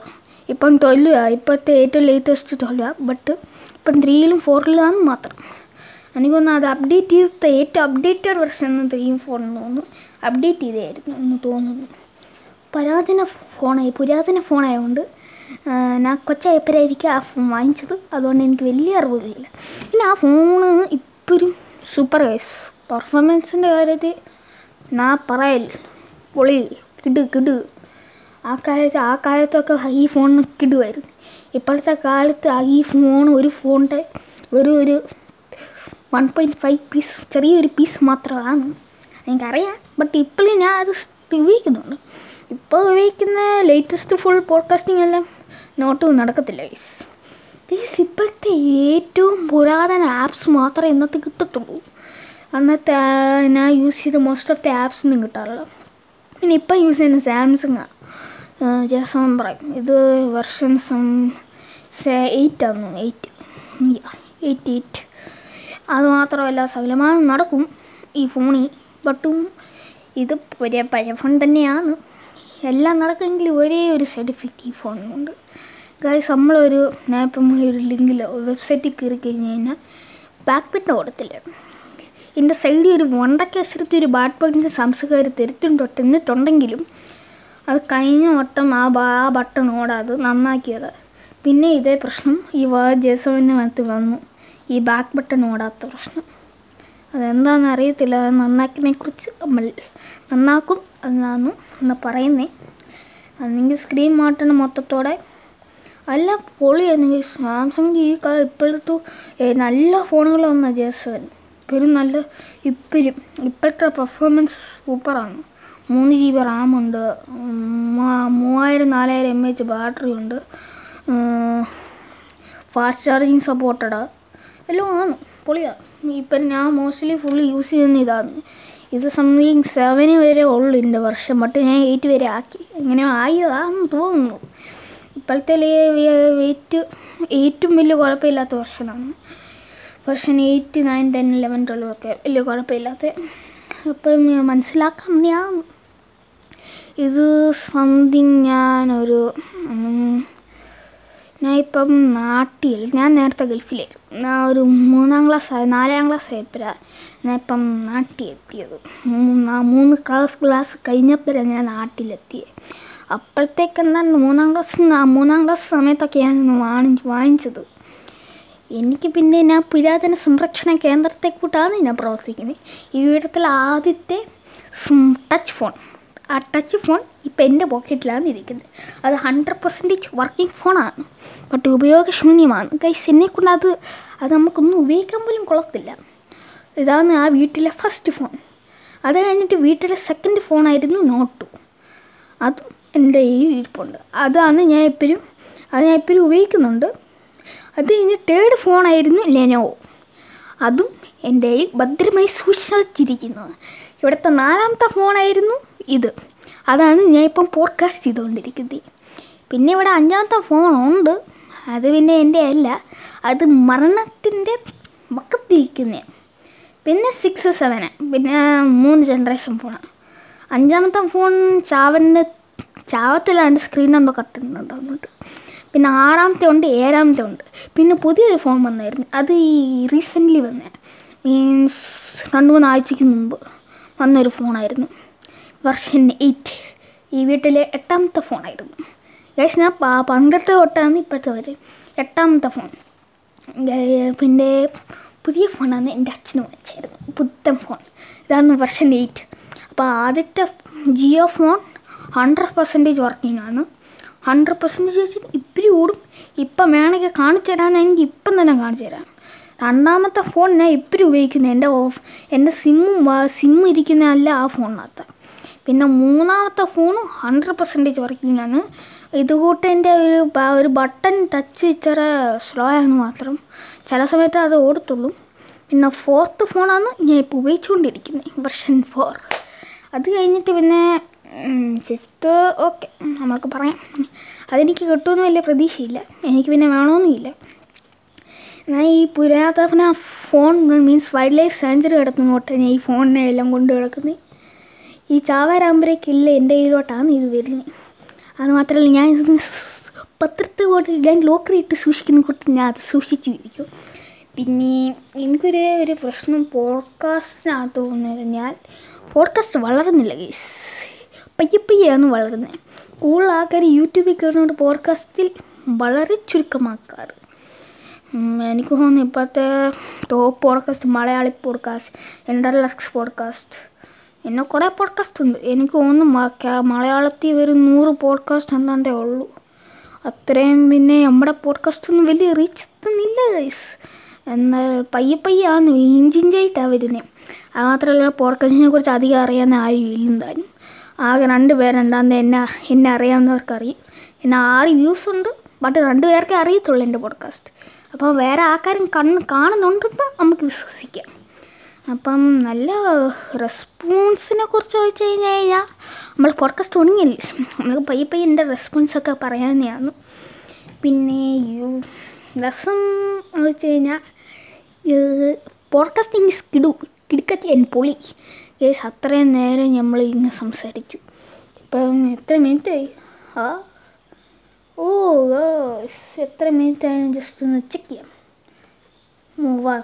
A: ഇപ്പം ട്വൽവ് ഇപ്പോഴത്തെ ഏറ്റവും ലേറ്റസ്റ്റ് ട്വൽവ് ബട്ട് ഇപ്പം ത്രീയിലും ഫോറിലാണ് മാത്രം. എനിക്ക് തോന്നുന്നു അത് അപ്ഡേറ്റ് ചെയ്ത ഏറ്റവും അപ്ഡേറ്റഡ് വെർഷൻ എന്ന് ത്രീയും ഫോറിനും തോന്നുന്നു. അപ്ഡേറ്റ് ചെയ്തായിരുന്നു എന്ന് തോന്നുന്നു. പുരാതന ഫോണായി പുരാതന ഫോണായതുകൊണ്ട് ഞാൻ കൊച്ചായപ്പോഴായിരിക്കും ആ ഫോൺ വാങ്ങിച്ചത്. അതുകൊണ്ട് എനിക്ക് വലിയ അറിവില്ല പിന്നെ ആ ഫോണ് ഇപ്പോഴും സൂപ്പർ ഗൈസ് പെർഫോമൻസിന്റെ കാര്യത്തിൽ ഞാൻ പറയൽ പൊളി കിട് കിട്. ആ കാലത്ത് ആ കാലത്തൊക്കെ ഈ ഫോണിന് കിടുമായിരുന്നു ഇപ്പോഴത്തെ കാലത്ത് ഈ ഫോൺ ഒരു ഫോണിന്റെ ഒരു ഒരു വൺ പോയിന്റ് ഫൈവ് പീസ് ചെറിയൊരു പീസ് മാത്രമാണ്. എനിക്കറിയാം. ബട്ട് ഇപ്പോഴും ഞാൻ അത് ഉപയോഗിക്കുന്നുണ്ട്. ഇപ്പോൾ ഉപയോഗിക്കുന്ന ലേറ്റസ്റ്റ് ഫുൾ പോഡ്കാസ്റ്റിംഗ് എല്ലാം നോട്ട് നടക്കത്തില്ല ഗൈസ് ഈസ് ഇപ്പോഴത്തെ ഏറ്റവും പുരാതന ആപ്സ് മാത്രമേ ഇന്നത്തെ കിട്ടത്തുള്ളൂ. അന്നത്തെ ഞാൻ യൂസ് ചെയ്ത മോസ്റ്റ് ഓഫ് ദി ആപ്സ് ഒന്നും കിട്ടാറില്ല. പിന്നെ ഇപ്പം യൂസ് ചെയ്യുന്ന സാംസങ്ങാണ് ജസം പറയും ഇത് വെർഷൻ സം എയ്റ്റ് ആണ് എയ്റ്റ് എയ്റ്റ് എയ്റ്റ് അത് മാത്രമല്ല സകലമാനം നടക്കും ഈ ഫോണിൽ. ബട്ടും ഇത് ഒരേ പഴയ ഫോൺ തന്നെയാണ്. എല്ലാം നടക്കുമെങ്കിൽ ഒരേ ഒരു സൈഡ് എഫക്റ്റ് ഈ ഫോണിനുണ്ട്. ഗൈസ് നമ്മളൊരു ഞാൻ ഒരു ലിങ്കിൽ വെബ്സൈറ്റിൽ കയറി കഴിഞ്ഞ് കഴിഞ്ഞാൽ ബാക്ക് ബട്ടൺ കൊടുത്തില്ല? എന്റെ സൈഡിൽ ഒരു വണ്ടക്കസരത്ത് ഒരു ബാഡ് ബട്ടൺ സംസ്കാര തിരുത്തിട്ടുണ്ടെന്നിട്ടുണ്ടെങ്കിലും അത് കഴിഞ്ഞ വട്ടം ആ ബാ- ആ ബട്ടൺ ഓടാതെ നന്നാക്കിയത്. പിന്നെ ഇതേ പ്രശ്നം ഈ വാ ജേസവിന്റെ മത്ത് വന്നു. ഈ ബാക്ക് ബട്ടൺ ഓടാത്ത പ്രശ്നം. അതെന്താണെന്ന് അറിയത്തില്ല അത് നന്നാക്കിനെ കുറിച്ച് നമ്മൾ നന്നാക്കും എന്നാണ് എന്ന് പറയുന്നേ. അല്ലെങ്കിൽ സ്ക്രീൻ മാറ്റണം മൊത്തത്തോടെ. അല്ല പൊളിയാണെങ്കിൽ സാംസങ് ഈ ഇപ്പോഴത്തെ നല്ല ഫോണുകളൊന്നാണ് ജേസവൻ ഇപ്പോഴും നല്ല ഇപ്പോഴും ഇപ്പോഴത്തെ പെർഫോമൻസ് സൂപ്പറാണ് മൂന്ന് ജി ബി റാമുണ്ട് മൂവായിരം നാലായിരം എം എച്ച് ബാറ്ററി ഉണ്ട്. ഫാസ്റ്റ് ചാർജിങ് സപ്പോർട്ടഡ് എല്ലാം ആണ് പൊളിയാണ് ഇപ്പം ഞാൻ മോസ്റ്റ്ലി ഫുള്ള് യൂസ് ചെയ്യുന്ന ഇതാണ്. ഇത് സംതിങ് സെവന് വരെ ഉള്ളു ഇതിന്റെ വർഷം. ബട്ട് ഞാൻ എയ്റ്റ് വരെ ആക്കി. എങ്ങനെയോ ആയതാണെന്ന് തോന്നുന്നു. ഇപ്പോഴത്തെ വെയിറ്റ് എയ്റ്റും വലിയ കുഴപ്പമില്ലാത്ത വർഷനാണ്. Version eight nine ten eleven twelve ഒക്കെ വലിയ കുഴപ്പമില്ലാത്ത. അപ്പം മനസ്സിലാക്കാൻ ഇത് സംതിങ് ഞാനൊരു ഞാൻ ഇപ്പം നാട്ടിൽ ഞാൻ നേരത്തെ ഗൾഫിലായിരുന്നു. ഞാൻ ഒരു മൂന്നാം ക്ലാസ് ആയി നാലാം ക്ലാസ് ആയപ്പോഴാണ് ഞാൻ ഇപ്പം നാട്ടിൽ എത്തിയത് മൂന്നാ- മൂന്ന് ക്ലാസ് ക്ലാസ് കഴിഞ്ഞപ്പോഴാണ് ഞാൻ നാട്ടിലെത്തിയത് അപ്പോഴത്തേക്ക് എന്താണ് മൂന്നാം ക്ലാസ് മൂന്നാം ക്ലാസ് സമയത്തൊക്കെ ഞാൻ വാങ്ങിച്ച് വാങ്ങിച്ചത്. എനിക്ക് പിന്നെ ഞാൻ പുരാതന സംരക്ഷണ കേന്ദ്രത്തെ കൂട്ടാണ് ഞാൻ പ്രവർത്തിക്കുന്നത്. ഈ വീടത്തിൽ ആദ്യത്തെ ടച്ച് ഫോൺ. ആ ടച്ച് ഫോൺ ഇപ്പം എന്റെ പോക്കറ്റിലാണ് ഇരിക്കുന്നത്. അത് ഹൺഡ്രഡ് പെർസെന്റേജ് വർക്കിംഗ് ഫോണാണ് ബട്ട് ഉപയോഗശൂന്യമാണ്. കൈസ് എന്നെക്കൊണ്ട് അത് അത് നമുക്കൊന്നും ഉപയോഗിക്കാൻ പോലും കൊള്ളത്തില്ല. ഇതാണ് ആ വീട്ടിലെ ഫസ്റ്റ് ഫോൺ അത് കഴിഞ്ഞിട്ട് വീട്ടിലെ സെക്കൻഡ് ഫോണായിരുന്നു നോട്ട് ടു അതും എന്റെ ഈ ഇരിപ്പുണ്ട്. അതാണ് ഞാൻ എപ്പോഴും അത് ഞാൻ എപ്പോഴും ഉപയോഗിക്കുന്നുണ്ട്. അത് കഴിഞ്ഞ് തേർഡ് ഫോണായിരുന്നു ലെനോവോ അതും എന്റെ ഭദ്രമായി സൂക്ഷിച്ചിരിക്കുന്നത് ഇവിടുത്തെ നാലാമത്തെ ഫോണായിരുന്നു ഇത്. അതാണ് ഞാൻ ഇപ്പം പോഡ്കാസ്റ്റ് ചെയ്തുകൊണ്ടിരിക്കുന്നത്. പിന്നെ ഇവിടെ അഞ്ചാമത്തെ ഫോണുണ്ട് അത് പിന്നെ എന്റെ അല്ല. അത് മരണത്തിന്റെ മക്കത്തിരിക്കുന്ന പിന്നെ സിക്സ് സെവന് പിന്നെ മൂന്ന് ജനറേഷൻ ഫോണാണ് അഞ്ചാമത്തെ ഫോൺ ചാവന്റെ ചാവത്തിലാണ് സ്ക്രീൻ എന്തോ അങ്ങോട്ട്. പിന്നെ ആറാമത്തെ ഉണ്ട് ഏഴാമത്തെ ഉണ്ട്. പിന്നെ പുതിയൊരു ഫോൺ വന്നായിരുന്നു. അത് ഈ റീസെന്റ്ലി വന്ന മീൻസ് രണ്ട് മൂന്ന് ആഴ്ചയ്ക്ക് മുമ്പ് വന്നൊരു ഫോണായിരുന്നു വെർഷൻ എയ്റ്റ് ഈ വീട്ടിലെ എട്ടാമത്തെ ഫോണായിരുന്നു ഗൈസ് ഞാൻ പന്ത്രണ്ട് തൊട്ടാണ് ഇപ്പോഴത്തെ വരെ എട്ടാമത്തെ ഫോൺ പിന്നെ പുതിയ ഫോണാണ് എന്റെ അച്ഛനും വാങ്ങിച്ചായിരുന്നു പുത്തൻ ഫോൺ ഇതാണ് വെർഷൻ എയ്റ്റ് അപ്പോൾ ആദ്യത്തെ Jio phone hundred percentage working ആണ്. ഹൺഡ്രഡ് പെർസെന്റേജ് വെച്ചാൽ ഇപ്പോഴും ഓടും. ഇപ്പം വേണമെങ്കിൽ കാണിച്ചു തരാമെങ്കിൽ ഇപ്പം തന്നെ കാണിച്ചു തരാം. രണ്ടാമത്തെ ഫോൺ ഞാൻ ഇപ്പോഴും ഉപയോഗിക്കുന്നത് എന്റെ ഓഫ് എന്റെ സിമ്മും സിമ്മ് ഇരിക്കുന്നതല്ല ആ ഫോണിനകത്ത് പിന്നെ മൂന്നാമത്തെ ഫോണും ഹൺഡ്രഡ് പെർസെന്റേജ് വർക്കിംഗ് ആണ്. ഇതുകൂട്ടതിന്റെ ഒരു ഒരു ബട്ടൺ ടച്ച് ഇച്ചിരി സ്ലോ ആയെന്ന് മാത്രം ചില സമയത്ത് അത് ഓടത്തുള്ളൂ. പിന്നെ ഫോർത്ത് ഫോണാണ് ഞാൻ ഇപ്പോൾ ഉപയോഗിച്ചുകൊണ്ടിരിക്കുന്നത് വെർഷൻ ഫോർ അത് കഴിഞ്ഞിട്ട് പിന്നെ ഫിഫ്ത്ത് ഓക്കെ നമ്മൾക്ക് പറയാം. അതെനിക്ക് കിട്ടുമെന്ന് വലിയ പ്രതീക്ഷയില്ല. എനിക്ക് പിന്നെ വേണമെന്നുമില്ല ഞാൻ ഈ പുരാതന phone means wild life sanctuary കിടക്കുന്നോട്ട് ഞാൻ ഈ ഫോണിനെ എല്ലാം കൊണ്ട് കിടക്കുന്നത് ഈ ചാവാരാകുമ്പോഴേക്കില്ല എന്റെ കയ്യിലോട്ടാണ് ഇത് വരുന്നത്. അത് മാത്രമല്ല ഞാൻ പത്രത്തെ കൊണ്ട് ഞാൻ ലോക്കറിയിട്ട് സൂക്ഷിക്കുന്ന കൂട്ട് ഞാൻ അത് സൂക്ഷിച്ചു ഇരിക്കും. പിന്നെ എനിക്കൊരു ഒരു പ്രശ്നം പോഡ്കാസ്റ്റിനകത്ത് വന്നു കഴിഞ്ഞാൽ പോഡ്കാസ്റ്റ് വളരുന്നില്ല ഗേസ് പയ്യെ പയ്യാണ് വളരുന്നത്. കൂടുതൽ ആൾക്കാർ യൂട്യൂബിൽ കയറുന്നതുകൊണ്ട് പോഡ്കാസ്റ്റിൽ വളരെ ചുരുക്കമാക്കാറ്. എനിക്ക് തോന്നുന്നു ഇപ്പോഴത്തെ ടോപ്പ് പോഡ്കാസ്റ്റ് മലയാളി പോഡ്കാസ്റ്റ് എന്റർലക്സ് പോഡ്കാസ്റ്റ് പിന്നെ കുറേ പോഡ്കാസ്റ്റ് ഉണ്ട്. എനിക്ക് തോന്നുന്നു മലയാളത്തിൽ ഒരു നൂറ് പോഡ്കാസ്റ്റ് എന്താണ്ടേ ഉള്ളൂ. അത്രയും പിന്നെ നമ്മുടെ പോഡ്കാസ്റ്റ് ഒന്നും വലിയ റീച്ച് എത്തുന്നില്ല ഗൈസ് എന്നാൽ പയ്യെ പയ്യാണ് ഇഞ്ചിഞ്ചായിട്ടാണ് വരുന്നത് അത് മാത്രമല്ല പോഡ്കാസ്റ്റിനെ കുറിച്ച് അധികം അറിയാൻ ആരും ഇല്ലെന്താനും ആകെ രണ്ട് പേരുണ്ടാകുന്ന എന്നെ എന്നെ അറിയാവുന്നവർക്ക് അറിയും പിന്നെ ആറ് വ്യൂസ് ഉണ്ട് ബട്ട് രണ്ട് പേർക്കേ അറിയത്തുള്ളൂ എന്റെ പോഡ്കാസ്റ്റ് അപ്പോൾ വേറെ ആൾക്കാരും കണ്ണ് കാണുന്നുണ്ടെന്ന് നമുക്ക് വിശ്വസിക്കാം. അപ്പം നല്ല റെസ്പോൺസിനെ കുറിച്ച് ചോദിച്ചു കഴിഞ്ഞ് കഴിഞ്ഞാൽ നമ്മൾ പോഡ്കാസ്റ്റ് തുടങ്ങിയില്ലേ? നമുക്ക് പയ്യെ പയ്യെ എന്റെ റെസ്പോൺസൊക്കെ പറയാവുന്നതാണ് പിന്നെ രസം വെച്ച് കഴിഞ്ഞാൽ പോഡ്കാസ്റ്റിംഗ് കിടു കിടുക്കത്തി എൻ പൊളി. ഏസ് അത്രയും നേരം നമ്മൾ ഇന്ന് സംസാരിച്ചു. ഇപ്പം എത്ര മിനിറ്റ് ആയി? ആ ഓ എത്ര മിനിറ്റ് ആയാലും ജസ്റ്റ് ഒന്ന് ചെക്ക് ചെയ്യാം. മൂവാ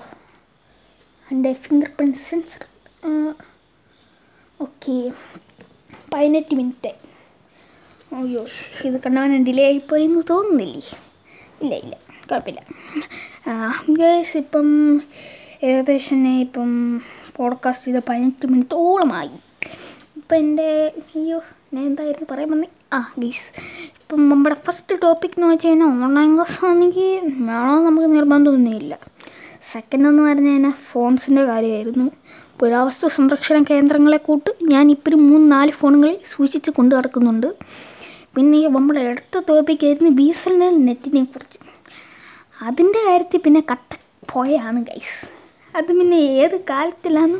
A: എന്റെ ഫിംഗർ പ്രിന്റ് സെൻസർ ഓക്കെ പതിനെട്ട് മിനിറ്റ് അയ്യോ ഇത് കണ്ടാൻ ഡിലേ ആയിപ്പോയി എന്ന് തോന്നുന്നില്ലേ? ഇല്ല ഇല്ല കുഴപ്പമില്ല. ഗേസ് ഇപ്പം ഏകദേശം ഇപ്പം പോഡ്കാസ്റ്റ് ചെയ്ത് പതിനെട്ട് മിനിറ്റോളമായി ഇപ്പം എന്റെ അയ്യോ ഞാൻ എന്തായിരുന്നു പറയാൻ വന്നേ? ആ ഗീസ് ഇപ്പം നമ്മുടെ ഫസ്റ്റ് ടോപ്പിക് എന്ന് വെച്ച് കഴിഞ്ഞാൽ ഓൺലൈൻ ക്ലാസ് ആണെങ്കിൽ വേണോ നമുക്ക് നിർബന്ധമൊന്നുമില്ല. സെക്കൻഡ് എന്ന് പറഞ്ഞു കഴിഞ്ഞാൽ ഫോൺസിന്റെ കാര്യമായിരുന്നു. പുരാവസ്തു സംരക്ഷണ കേന്ദ്രങ്ങളെ കൂട്ട് ഞാൻ ഇപ്പോഴും മൂന്ന് നാല് ഫോണുകളിൽ സൂക്ഷിച്ച് കൊണ്ടു നടക്കുന്നുണ്ട്. പിന്നെ നമ്മുടെ അടുത്ത ടോപ്പിക്കായിരുന്നു ബി എസ് എൻ എൽ നെറ്റിനെ കുറിച്ച്. അതിന്റെ കാര്യത്തിൽ പിന്നെ കട്ട പോയാണ് ഗൈസ് അത് പിന്നെ ഏത് കാലത്തിലാണ്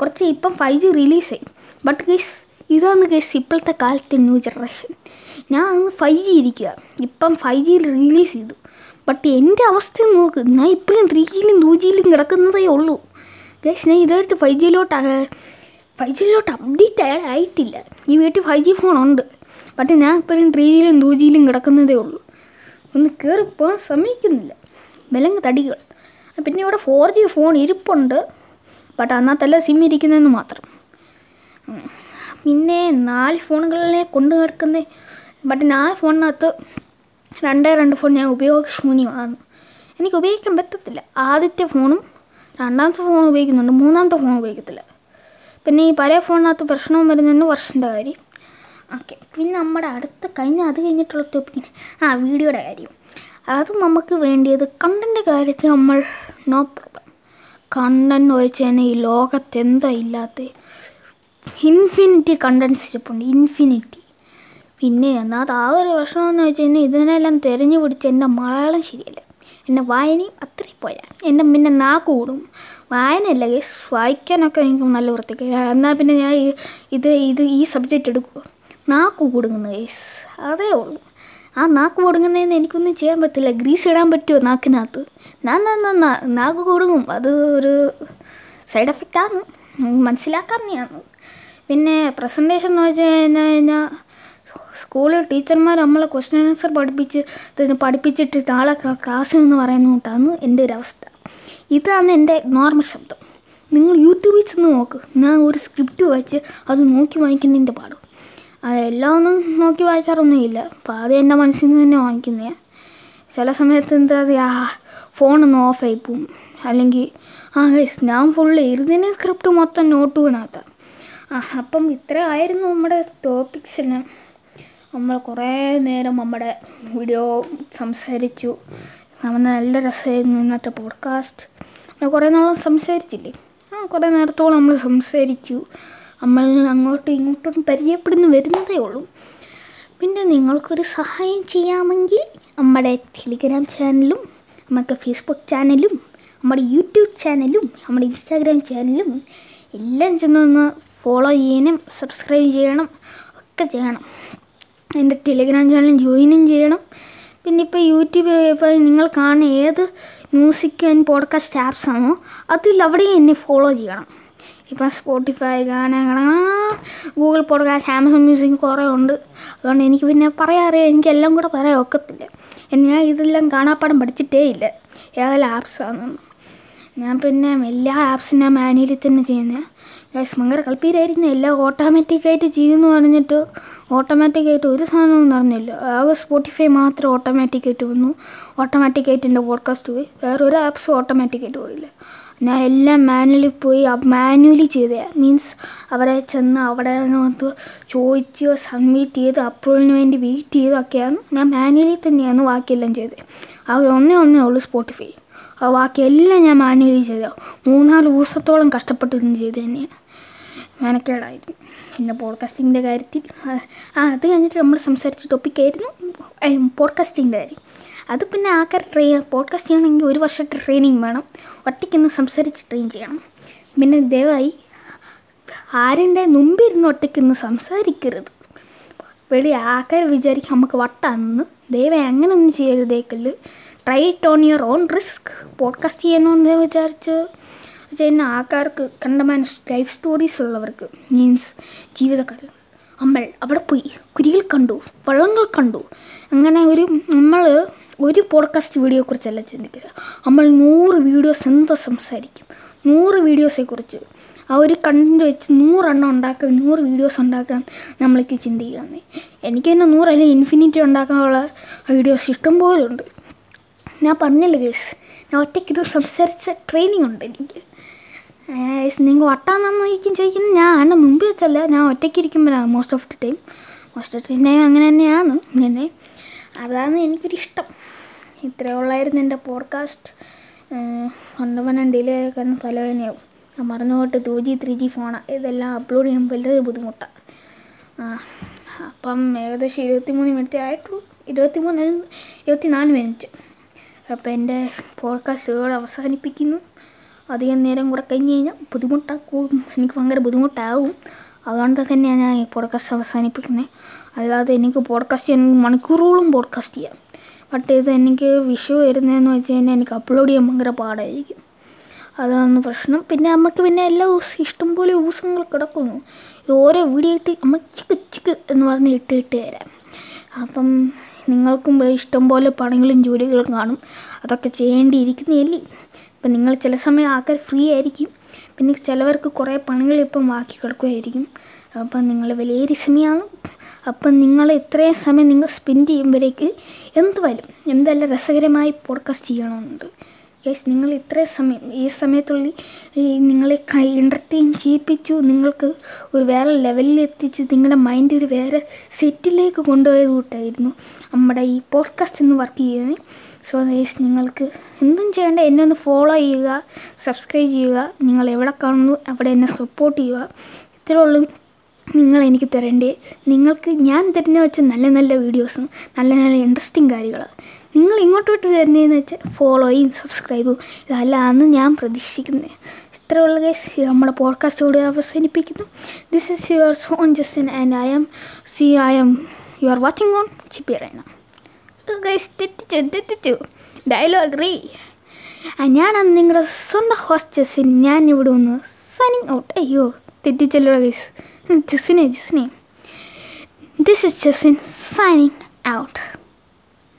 A: കുറച്ച് ഇപ്പം ഫൈവ് ജി റിലീസായി ബട്ട് ഗൈസ് ഇതാണ് ഗൈസ് ഇപ്പോഴത്തെ കാലത്തെ ന്യൂ ജനറേഷൻ ഞാൻ അന്ന് ഫൈവ് ജി ഇരിക്കുക ഇപ്പം ഫൈവ് ജിയിൽ റിലീസ് ചെയ്തു. ബട്ട് എന്റെ അവസ്ഥ നോക്ക്. ഞാൻ ഇപ്പോഴും ത്രീ ജിയിലും ടു ജിയിലും കിടക്കുന്നതേ ഉള്ളൂ. ഗൈസ് ഞാൻ ഇതായിട്ട് ഫൈവ് ജിയിലോട്ട് ഫൈവ് ജിയിലോട്ട് അപ്ഡേറ്റ് ആയിട്ടില്ല. ഈ വീട്ടിൽ ഫൈവ് ജി ഫോണുണ്ട് ബട്ട് ഞാൻ ഇപ്പോഴും ത്രീ ജിയിലും ടു ജിയിലും കിടക്കുന്നതേ ഉള്ളൂ. ഒന്ന് കയറിപ്പോകാൻ സമ്മതിക്കുന്നില്ല. വിലങ്ങ് തടികൾ. പിന്നെ ഇവിടെ ഫോർ ജി ഫോൺ ഇരിപ്പുണ്ട്. ബട്ട് അന്നത്തല്ല സിം ഇരിക്കുന്നതെന്ന് മാത്രം. പിന്നെ നാല് ഫോണുകളിലെ കൊണ്ട് നടക്കുന്ന. ബട്ട് നാല് ഫോണിനകത്ത് രണ്ടേ രണ്ട് ഫോൺ ഞാൻ ഉപയോഗശൂന്യമാണ് എനിക്ക് ഉപയോഗിക്കാൻ പറ്റത്തില്ല. ആദ്യത്തെ ഫോണും രണ്ടാമത്തെ ഫോൺ ഉപയോഗിക്കുന്നുണ്ട്. മൂന്നാമത്തെ ഫോൺ ഉപയോഗിക്കത്തില്ല. പിന്നെ ഈ പഴയ ഫോണിനകത്ത് പ്രശ്നവും വരുന്നതിന് വർഷന്റെ കാര്യം. ഓക്കെ. പിന്നെ നമ്മുടെ അടുത്ത കഴിഞ്ഞ അത് കഴിഞ്ഞിട്ടുള്ള ടോപ്പിക്കിന് ആ വീഡിയോയുടെ കാര്യം. അതും നമുക്ക് വേണ്ടിയത് കണ്ടന്റെ കാര്യത്തിൽ നമ്മൾ നോ പ്രോബ്ലം കണ്ടന്റ് വെച്ച് തന്നെ ഈ ലോകത്ത് എന്താ ഇല്ലാത്ത ഇൻഫിനിറ്റി കണ്ടൻസ് ഇരിപ്പുണ്ട്. ഇൻഫിനിറ്റി പിന്നെ എന്നാൽ ആ ഒരു പ്രശ്നമെന്ന് വെച്ച് കഴിഞ്ഞാൽ ഇതിനെല്ലാം തിരഞ്ഞു പിടിച്ച് എന്റെ മലയാളം ശരിയല്ല. എന്റെ വായനയും അത്രയും പോരാ. എന്റെ പിന്നെ നാക്കൂടും. വായനയല്ല ഗൈസ് വായിക്കാനൊക്കെ എനിക്ക് നല്ല വൃത്തിക്ക്. എന്നാൽ പിന്നെ ഞാൻ ഇത് ഇത് ഈ സബ്ജക്റ്റ് എടുക്കുക നാക്ക് കൊടുങ്ങുന്നു കേസ് അതേ ഉള്ളൂ. ആ നാക്ക് കൊടുങ്ങുന്നതിന് എനിക്കൊന്നും ചെയ്യാൻ പറ്റില്ല. ഗ്രീസ് ഇടാൻ പറ്റുമോ നാക്കിനകത്ത്? ഞാൻ നാക്ക് കൊടുങ്ങും അത് ഒരു സൈഡ് എഫക്റ്റാണ് മനസ്സിലാക്കാവുന്നതാണ് പിന്നെ പ്രസന്റേഷൻ എന്ന് വെച്ച് കഴിഞ്ഞാൽ സ്കൂളിൽ ടീച്ചർമാർ നമ്മളെ ക്വസ്റ്റ്യൻ ആൻസർ പഠിപ്പിച്ച് പഠിപ്പിച്ചിട്ട് നാളെ ക്ലാ- ക്ലാസ്സിൽ നിന്ന് പറയുന്ന കൂട്ടാണ് എന്റെ ഒരു അവസ്ഥ. ഇതാണ് എന്റെ നോർമൽ ശബ്ദം. നിങ്ങൾ യൂട്യൂബിൽ ചെന്ന് നോക്ക്. ഞാൻ ഒരു സ്ക്രിപ്റ്റ് വായിച്ച് അത് നോക്കി വാങ്ങിക്കുന്നതിന്റെ പാടും അതെല്ലാം ഒന്നും നോക്കി വായിക്കാറൊന്നുമില്ല. അപ്പോൾ അത് എന്റെ മനസ്സിൽ നിന്ന് തന്നെ വാങ്ങിക്കുന്നേ ചില സമയത്ത് എന്താ ആ ഫോണൊന്ന് ഓഫ് ആയി പോവും. അല്ലെങ്കിൽ ആ ഗൈസ് ഞാൻ ഫുള്ള് എഴുതിന് സ്ക്രിപ്റ്റ് മൊത്തം നോട്ട് ആ അപ്പം ഇത്ര ആയിരുന്നു നമ്മുടെ ടോപ്പിക്സ് എല്ലാം നമ്മൾ കുറേ നേരം നമ്മുടെ വീഡിയോ സംസാരിച്ചു. നമ്മൾ നല്ല രസമായിരുന്നു ഇന്നത്തെ പോഡ്കാസ്റ്റ് നമ്മൾ കുറേ നാളും സംസാരിച്ചില്ലേ? ആ കുറേ നേരത്തോളം നമ്മൾ സംസാരിച്ചു. നമ്മൾ അങ്ങോട്ടും ഇങ്ങോട്ടും പരിചയപ്പെടുന്നു വരുന്നതേ ഉള്ളൂ. പിന്നെ നിങ്ങൾക്കൊരു സഹായം ചെയ്യാമെങ്കിൽ നമ്മുടെ ടെലിഗ്രാം ചാനലും നമുക്ക് ഫേസ്ബുക്ക് ചാനലും നമ്മുടെ യൂട്യൂബ് ചാനലും നമ്മുടെ ഇൻസ്റ്റാഗ്രാം ചാനലും എല്ലാം ചെന്നൊന്ന് ഫോളോ ചെയ്യാനും സബ്സ്ക്രൈബ് ചെയ്യണം. ഒക്കെ ചെയ്യണം. എന്റെ ടെലിഗ്രാം ചാനൽ ജോയിനും ചെയ്യണം. പിന്നെ ഇപ്പോൾ യൂട്യൂബ് ഇപ്പോൾ നിങ്ങൾ കാണുന്ന ഏത് മ്യൂസിക് ആൻഡ് പോഡ്കാസ്റ്റ് ആപ്സ് ആണോ അതിൽ അവിടെയും എന്നെ ഫോളോ ചെയ്യണം. ഇപ്പം സ്പോട്ടിഫൈ ഗാനങ്ങൾ ഗൂഗിൾ പോഡ്കാസ്റ്റ് ആമസോൺ മ്യൂസിക് കുറേ ഉണ്ട്. അതുകൊണ്ട് എനിക്ക് പിന്നെ പറയാറിയാം എനിക്ക് എല്ലാം കൂടെ പറയാൻ ഒക്കത്തില്ല. ഞാൻ ഇതെല്ലാം കാണാപ്പാടം പഠിച്ചിട്ടേ ഇല്ല. ഏതെല്ലാം ആപ്സാണെന്ന് ഞാൻ പിന്നെ എല്ലാ ആപ്സും ഞാൻ മാനുവലി തന്നെ ചെയ്യുന്നത് ഗൈസ് ഭയങ്കര കളിപ്പീരായിരുന്നു. എല്ലാം ഓട്ടോമാറ്റിക്കായിട്ട് ചെയ്യുമെന്ന് പറഞ്ഞിട്ട്. ഓട്ടോമാറ്റിക്കായിട്ട് ഒരു സാധനവും നടന്നില്ല. ആകെ സ്പോട്ടിഫൈ മാത്രം ഓട്ടോമാറ്റിക്കായിട്ട് വന്നു. ഓട്ടോമാറ്റിക്കായിട്ട് എന്റെ പോഡ്കാസ്റ്റ് പോയി. വേറെ ഒരു ആപ്സും ഓട്ടോമാറ്റിക്കായിട്ട് പോയില്ല. ഞാൻ എല്ലാം മാനുവലി പോയി മാനുവലി ചെയ്തേ മീൻസ് അവിടെ ചെന്ന് അവിടെ നിന്ന് ചോദിച്ച് സബ്മിറ്റ് ചെയ്ത് അപ്രൂവലിന് വേണ്ടി വെയിറ്റ് ചെയ്തൊക്കെയാണ് ഞാൻ മാനുവലി തന്നെയാണ് ബാക്കിയെല്ലാം ചെയ്തത്. ആകെ ഒന്നേ ഒന്നേ ഉള്ളൂ സ്പോട്ടിഫൈ ആ ബാക്കി എല്ലാം ഞാൻ മാനുവലി ചെയ്ത. മൂന്നാൽ ദിവസത്തോളം കഷ്ടപ്പെട്ടിരുന്നു ചെയ്ത് തന്നെയാണ് മെനക്കേടായിരുന്നു. പിന്നെ പോഡ്കാസ്റ്റിങ്ങിന്റെ കാര്യത്തിൽ ആ, അത് കഴിഞ്ഞിട്ട് നമ്മൾ സംസാരിച്ച ടോപ്പിക്കായിരുന്നു പോഡ്കാസ്റ്റിങ്ങിന്റെ കാര്യം. അത് പിന്നെ ആൾക്കാർ ട്രെയിൻ പോഡ്കാസ്റ്റ് ചെയ്യണമെങ്കിൽ ഒരു വർഷത്തെ ട്രെയിനിങ് വേണം. ഒറ്റയ്ക്കിന്ന് സംസാരിച്ച് ട്രെയിൻ ചെയ്യണം. പിന്നെ ദയവായി ആരെന്റെ മുമ്പിരുന്ന് ഒറ്റയ്ക്കിന്ന് സംസാരിക്കരുത്. വെളി ആൾക്കാർ വിചാരിക്കും നമുക്ക് വട്ടാണെന്ന് ദയവായി അങ്ങനെ ഒന്നും ചെയ്യരുതേക്കല്ല് try it on your own risk podcast ചെയ്യണമെന്ന് വിചാരിച്ച് ചെയ്യുന്ന ആൾക്കാർക്ക് കണ്ടമാൻ ലൈഫ് സ്റ്റോറീസ് ഉള്ളവർക്ക് മീൻസ് ജീവിതക്കാർ നമ്മൾ അവിടെ പോയി കുരികൾ കണ്ടു വള്ളങ്ങൾ കണ്ടു. അങ്ങനെ ഒരു നമ്മൾ ഒരു പോഡ്കാസ്റ്റ് വീഡിയോയെക്കുറിച്ചല്ല ചിന്തിക്കുക. നമ്മൾ നൂറ് വീഡിയോസ് എന്താ സംസാരിക്കും? നൂറ് വീഡിയോസെക്കുറിച്ച് ആ ഒരു കണ്ടന്റ് വെച്ച് നൂറെണ്ണം ഉണ്ടാക്കാൻ നൂറ് വീഡിയോസ് ഉണ്ടാക്കാൻ നമ്മൾക്ക് ചിന്തിക്കാമെന്നേ എനിക്ക് തന്നെ നൂറല്ല ഇൻഫിനിറ്റി ഉണ്ടാക്കാനുള്ള വീഡിയോസ് ഇഷ്ടം പോലെ ഉണ്ട് ഞാൻ പറഞ്ഞില്ല ഗേസ്? ഞാൻ ഒറ്റയ്ക്ക് ഇത് സംസാരിച്ച ട്രെയിനിങ് ഉണ്ട് എനിക്ക്. നിങ്ങൾ വട്ടാന്നാന്ന് ചോദിക്കും ചോദിക്കുന്നത്? ഞാൻ എന്റെ മുമ്പ് വെച്ചല്ല. ഞാൻ ഒറ്റയ്ക്ക് ഇരിക്കുമ്പോഴാണ് most of the time most of the time അങ്ങനെ തന്നെയാണ്. ഇങ്ങനെ അതാണ് എനിക്കൊരിഷ്ടം. ഇത്രയേ ഉള്ളായിരുന്നു എന്റെ പോഡ്കാസ്റ്റ് കൊണ്ടുപോകാൻ ഡിലേ കാരണം തലവേദനയാവും. ഞാൻ മറന്നുപോട്ട് ടു ജി ത്രീ ജി ഫോണാണ് ഇതെല്ലാം അപ്ലോഡ് ചെയ്യുമ്പോൾ വലിയ ബുദ്ധിമുട്ടാണ് അപ്പം ഏകദേശം ഇരുപത്തി മൂന്ന് മിനിറ്റ് ആയിട്ടുള്ളൂ. ഇരുപത്തി മൂന്ന് ഇരുപത്തി നാല് മിനിറ്റ് അപ്പോൾ എന്റെ പോഡ്കാസ്റ്റ് അവസാനിപ്പിക്കുന്നു. അധികം നേരം കൂടെ കഴിഞ്ഞ് കഴിഞ്ഞാൽ ബുദ്ധിമുട്ടാക്കും. എനിക്ക് ഭയങ്കര ബുദ്ധിമുട്ടാവും. അതുകൊണ്ട് തന്നെയാണ് ഞാൻ ഈ പോഡ്കാസ്റ്റ് അവസാനിപ്പിക്കുന്നത്. അല്ലാതെ എനിക്ക് പോഡ്കാസ്റ്റ് ചെയ്യാൻ മണിക്കൂറുകളും പോഡ്കാസ്റ്റ് ചെയ്യാം. ബട്ട് ഇത് എനിക്ക് വിഷു വരുന്നതെന്ന് വെച്ച് കഴിഞ്ഞാൽ എനിക്ക് അപ്ലോഡ് ചെയ്യാൻ ഭയങ്കര പാടായിരിക്കും. അതാണ് പ്രശ്നം. പിന്നെ നമുക്ക് പിന്നെ എല്ലാ ദിവസവും ഇഷ്ടംപോലെ ദിവസങ്ങൾ കിടക്കുന്നു. ഓരോ വീഡിയോ ഇട്ട് നമ്മൾ ചിക്ക് ചിക്ക് എന്ന് പറഞ്ഞ് ഇട്ട് ഇട്ട് തരാം. അപ്പം നിങ്ങൾക്കും ഇഷ്ടം പോലെ പണികളും ജോലികളും കാണും. അതൊക്കെ ചെയ്യേണ്ടിയിരിക്കുന്നതല്ലേ? ഇപ്പം നിങ്ങൾ ചില സമയം ആൾക്കാർ ഫ്രീ ആയിരിക്കും. പിന്നെ ചിലവർക്ക് കുറേ പണികൾ ഇപ്പം ബാക്കി കിടക്കുമായിരിക്കും അപ്പം നിങ്ങൾ വലിയൊരു സമയമാണ്. അപ്പം നിങ്ങൾ ഇത്രയും സമയം നിങ്ങൾ സ്പെൻഡ് ചെയ്യുമ്പോഴേക്ക് എന്ത് വരും എന്തെല്ലാം രസകരമായി പോഡ്കാസ്റ്റ് ചെയ്യണമെന്നുണ്ട്. യെസ് നിങ്ങൾ ഇത്ര സമയം ഈ സമയത്തുള്ളിൽ നിങ്ങളെ എന്റർടൈൻ ചെയ്യിപ്പിച്ചു നിങ്ങൾക്ക് ഒരു വേറെ ലെവലിൽ എത്തിച്ച് നിങ്ങളുടെ മൈൻഡ് ഒരു വേറെ സെറ്റിലേക്ക് കൊണ്ടുപോയത് കൂട്ടായിരുന്നു. നമ്മുടെ ഈ പോഡ്കാസ്റ്റ് എന്ന് വർക്ക് ചെയ്യുന്നത് സോ യെസ് നിങ്ങൾക്ക് എന്തും ചെയ്യേണ്ട എന്നെ ഒന്ന് ഫോളോ ചെയ്യുക സബ്സ്ക്രൈബ് ചെയ്യുക നിങ്ങൾ എവിടെ കാണുന്നു അവിടെ എന്നെ സപ്പോർട്ട് ചെയ്യുക. ഇത്രേ ഉള്ളൂ നിങ്ങൾ എനിക്ക് തരേണ്ടേ നിങ്ങൾക്ക് ഞാൻ തരുന്ന വെച്ച നല്ല നല്ല വീഡിയോസും നല്ല നല്ല ഇൻട്രസ്റ്റിംഗ് കാര്യങ്ങൾ നിങ്ങൾ ഇങ്ങോട്ട് വിട്ട് തരുന്നതെന്ന് വെച്ചാൽ ഫോളോയും സബ്സ്ക്രൈബും ഇതല്ലാന്ന് ഞാൻ പ്രതീക്ഷിക്കുന്നത് ഇത്രയുള്ള കേസ് നമ്മുടെ പോഡ്കാസ്റ്റോട് അവസാനിപ്പിക്കുന്നു. This is your zone Justin and I'm C I'm you are watching on തെറ്റിച്ചു ഡയലോഗ് റീ ഞാനന്ന് നിങ്ങളുടെ സ്വന്തം ഹോസ്റ്റസിൻ ഞാൻ ഇവിടെ ഒന്ന് സൈനിങ് ഔട്ട് അയ്യോ തെറ്റിച്ചല്ലോ ഗൈസ് ജസ്വിനെ ജസ്വിനെ this is Jaswin signing out